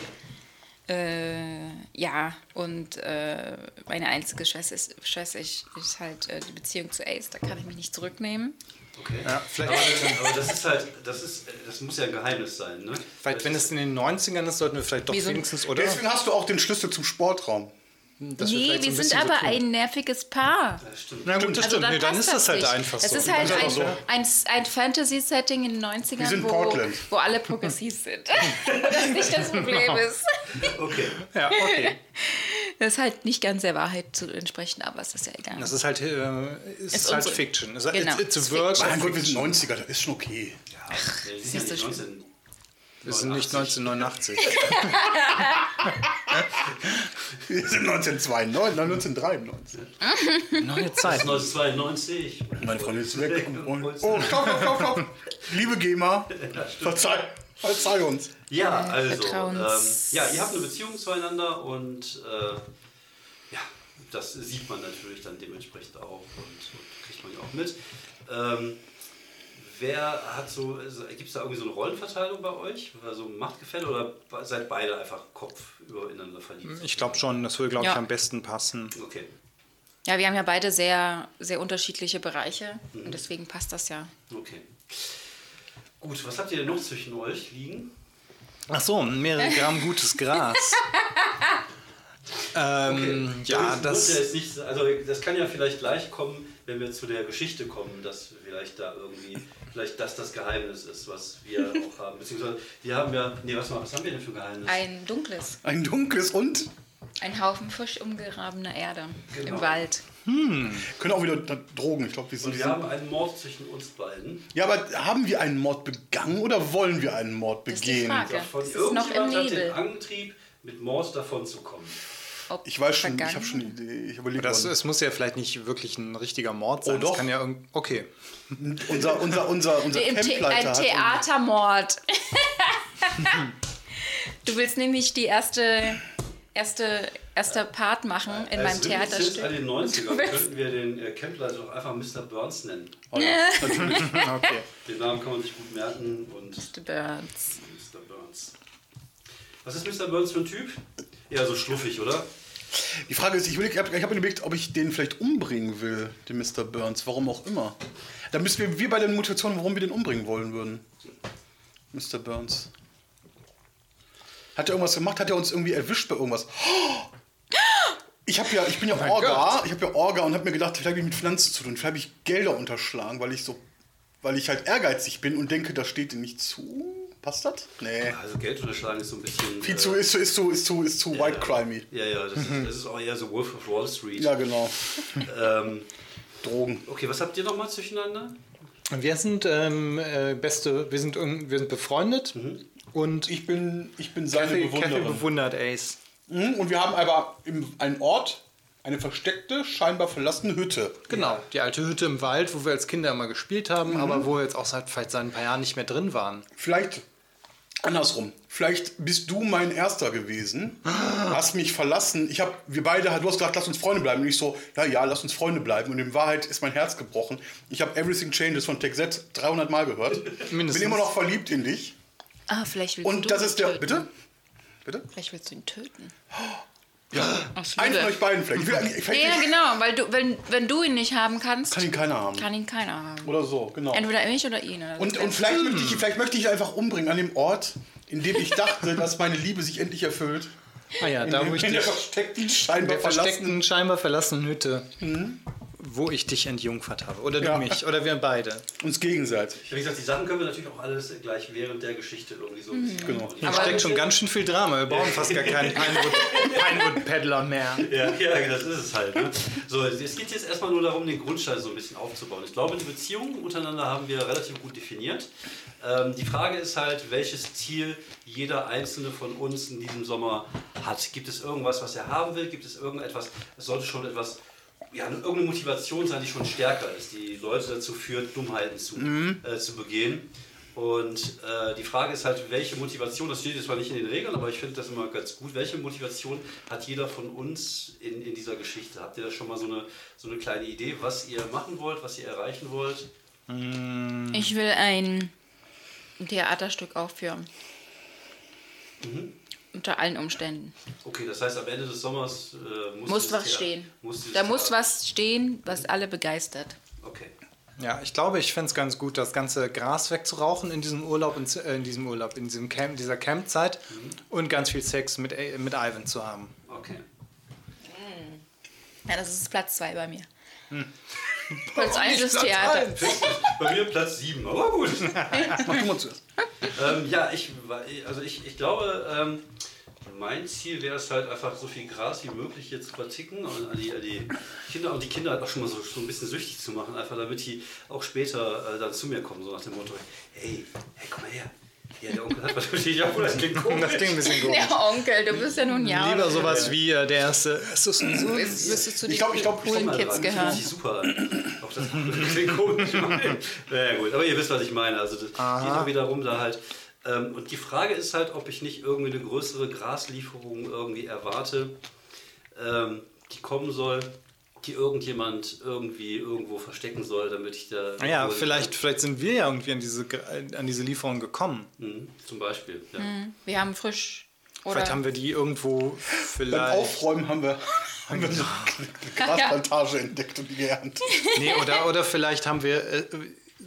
Äh, ja, und äh, meine einzige Schwester ist, Schwester ist, ist halt äh, die Beziehung zu Ace, da kann ich mich nicht zurücknehmen. Okay. Ja, vielleicht, Aber, aber das ist halt, das ist, das muss ja ein Geheimnis sein, ne? vielleicht, wenn es in den 90ern ist, sollten wir vielleicht doch Wieso? wenigstens, oder? Deswegen hast du auch den Schlüssel zum Sportraum. Dass nee, so wir ein sind so aber tun. ein nerviges Paar. Das stimmt. Na gut, das Also stimmt. Nee, dann ist das halt nicht. einfach Es so. ist halt Dann ein, ist das ein, ein Fantasy-Setting in den 90ern, Wir sind wo, Portland. wo alle progressiv sind. das nicht das Problem ist. Okay. Ja, okay. Das ist halt nicht ganz der Wahrheit zu entsprechen, aber es ist ja egal. Das ist halt, äh, ist Ist halt Fiction. It's, Genau, it's, it's a work wir sind 90er, das ist schon okay. Ja, wir du nicht schon. 19. Wir sind nicht 1989. Wir sind 1992, 1993. Neue Zeit. 1992. Meine Freundin ist weg. Oh, stopp, stopp, stopp, stopp. Liebe GEMA, verzeih, verzeih uns. Ja, also, ähm, ja, ihr habt eine Beziehung zueinander und äh, ja, das sieht man natürlich dann dementsprechend auch und, und kriegt man ja auch mit. Ähm, wer hat so, gibt es da irgendwie so eine Rollenverteilung bei euch? Also Machtgefälle oder seid beide einfach Kopf über ineinander verliebt? Ich glaube schon, das würde, glaube ich, Ja. am besten passen. Okay. Ja, wir haben ja beide sehr, sehr unterschiedliche Bereiche und deswegen passt das ja. Okay. Gut, was habt ihr denn noch zwischen euch liegen? Ach so, mehrere Gramm gutes Gras. ähm, ja, muss das. ja jetzt nicht, also das kann ja vielleicht gleich kommen, wenn wir zu der Geschichte kommen, dass vielleicht da irgendwie, vielleicht das das Geheimnis ist, was wir auch haben. Beziehungsweise wir haben ja, nee, was, was haben wir denn für Geheimnis? Ein dunkles, Ein dunkles und ein Haufen frisch umgegrabener Erde Genau. im Wald. können auch wieder da- Drogen. Ich glaube, wir Und sind. wir haben einen Mord zwischen uns beiden. Ja, aber haben wir einen Mord begangen oder wollen wir einen Mord Das ist die begehen? Frage. Ja, von Das ist noch im irgendjemand hat den Nebel. Antrieb, mit Mord davon zu kommen. Ob Ich weiß schon, ich habe schon eine Idee. Ich überlege Das, es muss ja vielleicht nicht wirklich ein richtiger Mord sein. Oh, doch. Das kann ja. Okay. Unser, unser, unser, unser Im Campleiter ein Theatermord. du willst nämlich die erste, erste, erste Part machen in meinem Als Reminiszenz Theaterstück. an den 90ern willst- könnten wir den äh, Campleiter doch einfach Mr. Burns nennen. Oh ja, natürlich. okay. Den Namen kann man sich gut merken und The Birds. Mr. Burns. Was ist Mr. Burns für ein Typ? Eher so schluffig, oder? Die Frage ist, ich, ich habe hab überlegt, ob ich den vielleicht umbringen will, den Mr. Burns. Warum auch immer. Da müssen wir, wir bei den Motivationen, warum wir den umbringen wollen würden. Mr. Burns. Hat er irgendwas gemacht? Hat er uns irgendwie erwischt bei irgendwas? Ich habe ja, ich bin ja mein Orga, ich habe ja Orga und habe mir gedacht, vielleicht habe ich mit Pflanzen zu tun. Vielleicht habe ich Gelder unterschlagen, weil ich so, weil ich halt ehrgeizig bin und denke, das steht dir nicht zu. Passt das? Nee. Also Geld unterschlagen ist so ein bisschen. Viel äh, zu, ist, zu- ist zu, ist zu, ist zu white crimey. Ja, ja, das ist, das ist auch eher so Wolf of Wall Street. Ja, genau. Ähm, Drogen. okay, was habt ihr nochmal zueinander? Wir sind ähm, äh, beste, wir sind, wir sind befreundet und Ich bin, ich bin seine Bewunderin. bewundert Ace. Mhm, Und wir haben aber im, einen Ort, eine versteckte, scheinbar verlassene Hütte. Genau, die alte Hütte im Wald, wo wir als Kinder immer gespielt haben, Mhm. aber wo wir jetzt auch seit vielleicht seit ein paar Jahren nicht mehr drin waren. Vielleicht andersrum. Vielleicht bist du mein Erster gewesen, hast mich verlassen. Ich habe, wir beide, du hast gesagt, lass uns Freunde bleiben. Und ich so, ja, ja, lass uns Freunde bleiben. Und in Wahrheit ist mein Herz gebrochen. Ich habe Everything Changes von Tech Z 300 Mal gehört. Mindestens. Bin immer noch verliebt in dich. Ah, vielleicht willst Und du das ihn ist der, töten. bitte? Bitte? Vielleicht willst du ihn töten. Ja. Einen von euch beiden vielleicht. Ich will, eigentlich- vielleicht Ja, genau, weil du, wenn, wenn du ihn nicht haben kannst, kann ihn keiner haben. kann ihn keiner haben. Oder so, genau. Entweder mich oder ihn. Oder Und, und vielleicht, möchte ich, vielleicht möchte ich ihn einfach umbringen an dem Ort, in dem ich dachte, dass meine Liebe sich endlich erfüllt. Ah ja, In, da dem, wo ich in der dich, versteckten, scheinbar der verlassenen... versteckten, scheinbar verlassenen Hütte, wo ich dich entjungfert habe. Oder du Ja. mich, oder wir beide. Uns gegenseitig. Wie gesagt, die Sachen können wir natürlich auch alles gleich während der Geschichte irgendwie so. Mhm. Genau. Da Aber- steckt schon ganz schön viel Drama. Wir brauchen fast gar keinen Pinewood, Pinewood Peddler mehr. Ja, ja, das ist es halt. Ne? So, es geht jetzt erstmal nur darum, den Grundstein so ein bisschen aufzubauen. Ich glaube, die Beziehungen untereinander haben wir relativ gut definiert. Ähm, die Frage ist halt, welches Ziel jeder einzelne von uns in diesem Sommer hat. Gibt es irgendwas, was er haben will? Gibt es irgendetwas, es sollte schon etwas, ja, irgendeine Motivation sein, die schon stärker ist, die Leute dazu führt, Dummheiten zu, äh, zu begehen. Und äh, die Frage ist halt, welche Motivation, das steht jetzt zwar nicht in den Regeln, aber ich finde das immer ganz gut, welche Motivation hat jeder von uns in, in dieser Geschichte? Habt ihr da schon mal so eine, so eine kleine Idee, was ihr machen wollt, was ihr erreichen wollt? Ich will ein Theaterstück aufführen. Mhm. Unter allen Umständen. Okay, das heißt, am Ende des Sommers äh, muss, Muss was Thea- stehen. Muss Da muss Theater- was stehen, was alle begeistert. Okay. Ja, ich glaube, ich fände es ganz gut, das ganze Gras wegzurauchen in diesem Urlaub, in, äh, in diesem Urlaub, in diesem Camp, dieser Campzeit und ganz viel Sex mit, äh, mit Ivan zu haben. Okay. Ja, das ist Platz 2 bei mir. Hm. Platz 1 ist Theater. eins? Bei mir Platz 7, aber gut. Mach du mal zuerst. ähm, ja, ich, also ich, ich glaube, ähm, mein Ziel wäre es halt einfach so viel Gras wie möglich hier zu verticken und an die, an die Kinder und die Kinder halt auch schon mal so, so ein bisschen süchtig zu machen, einfach damit die auch später äh, dann zu mir kommen, so nach dem Motto, hey, hey, komm mal her. Ja, der Onkel hat dich, obwohl das klingt komisch. Das klingt ein bisschen komisch. Der Onkel, du bist ja nun ja. Lieber sowas wie äh, der erste. Es ist sowieso Müsstest müsstest du die Ich glaub, ich glaub, ich coolen Kids das gehören. sich super an. Auch das klingt komisch. naja, gut, aber ihr wisst, was ich meine. Also, das geht auch wieder rum da halt. Ähm, und die Frage ist halt, ob ich nicht irgendwie eine größere Graslieferung irgendwie erwarte, ähm, die kommen soll, die irgendjemand irgendwie irgendwo verstecken soll, damit ich da. Naja, irgendwo- vielleicht, vielleicht sind wir ja irgendwie an diese, an diese Lieferung gekommen. Mhm, zum Beispiel. Ja. Wir haben frisch. Oder Vielleicht haben wir die irgendwo Beim vielleicht. Aufräumen haben wir, haben wir eine Grasplantage entdeckt und die geerntet. Nee, oder, oder vielleicht haben wir, äh,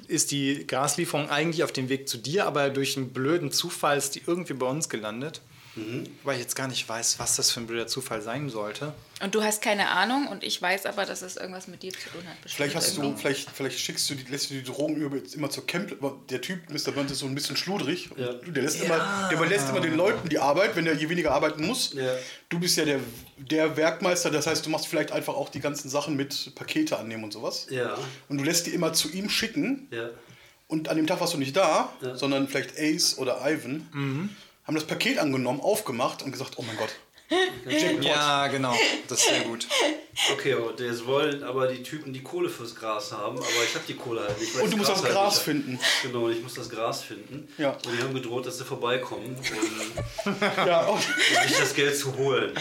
ist die Graslieferung eigentlich auf dem Weg zu dir, aber durch einen blöden Zufall ist die irgendwie bei uns gelandet. Weil ich jetzt gar nicht weiß, was das für ein blöder Zufall sein sollte. Und du hast keine Ahnung und ich weiß aber, dass es irgendwas mit dir zu tun hat. Vielleicht hast du, vielleicht, vielleicht schickst du die, lässt du die Drogen immer zur Camp. Der Typ, Mr. Burns, ist so ein bisschen schludrig. Ja. Der lässt, immer, der überlässt immer den Leuten die Arbeit, wenn er je weniger arbeiten muss. Ja. Du bist ja der, der Werkmeister, das heißt, du machst vielleicht einfach auch die ganzen Sachen mit Pakete annehmen und sowas. Ja, Und du lässt die immer zu ihm schicken. ja. Und an dem Tag warst du nicht da, Ja. sondern vielleicht Ace oder Ivan haben das Paket angenommen, aufgemacht und gesagt, oh mein Gott. Jackpot. Ja, genau. Das ist sehr gut. Okay, und jetzt wollen aber die Typen die Kohle fürs Gras haben, aber ich habe die Kohle halt nicht. weil Und du musst das halt Gras hab. finden. Genau, und ich muss das Gras finden. Ja. Und die haben gedroht, dass sie vorbeikommen, um Ja, und sich das Geld zu holen.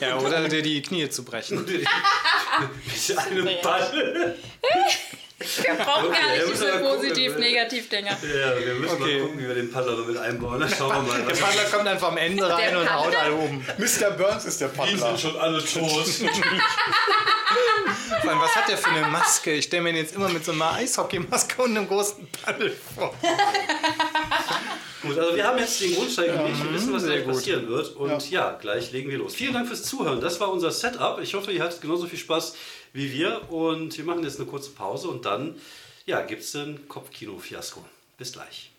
Ja, oder dir die Knie zu brechen. Mit einem Ball. Wir brauchen Okay, gar nicht diese positiv-negativ-Dinger. Ja, wir müssen Okay. mal gucken, wie wir den Paddler mit einbauen. Dann schauen wir mal. Der Paddler kommt einfach am Ende rein Der und haut Paddler? alle um. Mr. Burns ist der Paddler. schon alle tot. Vor allem, was hat der für eine Maske? Ich stelle mir ihn jetzt immer mit so einer Eishockeymaske und einem großen Paddel vor. Gut, also wir haben jetzt den Grundstein gelegt, wir wissen, was gleich gut. passieren wird. Und ja. gleich legen wir los. Vielen Dank fürs Zuhören. Das war unser Setup. Ich hoffe, ihr hattet genauso viel Spaß wie wir. Und wir machen jetzt eine kurze Pause und dann ja, gibt es ein Kopfkino-Fiasko. Bis gleich.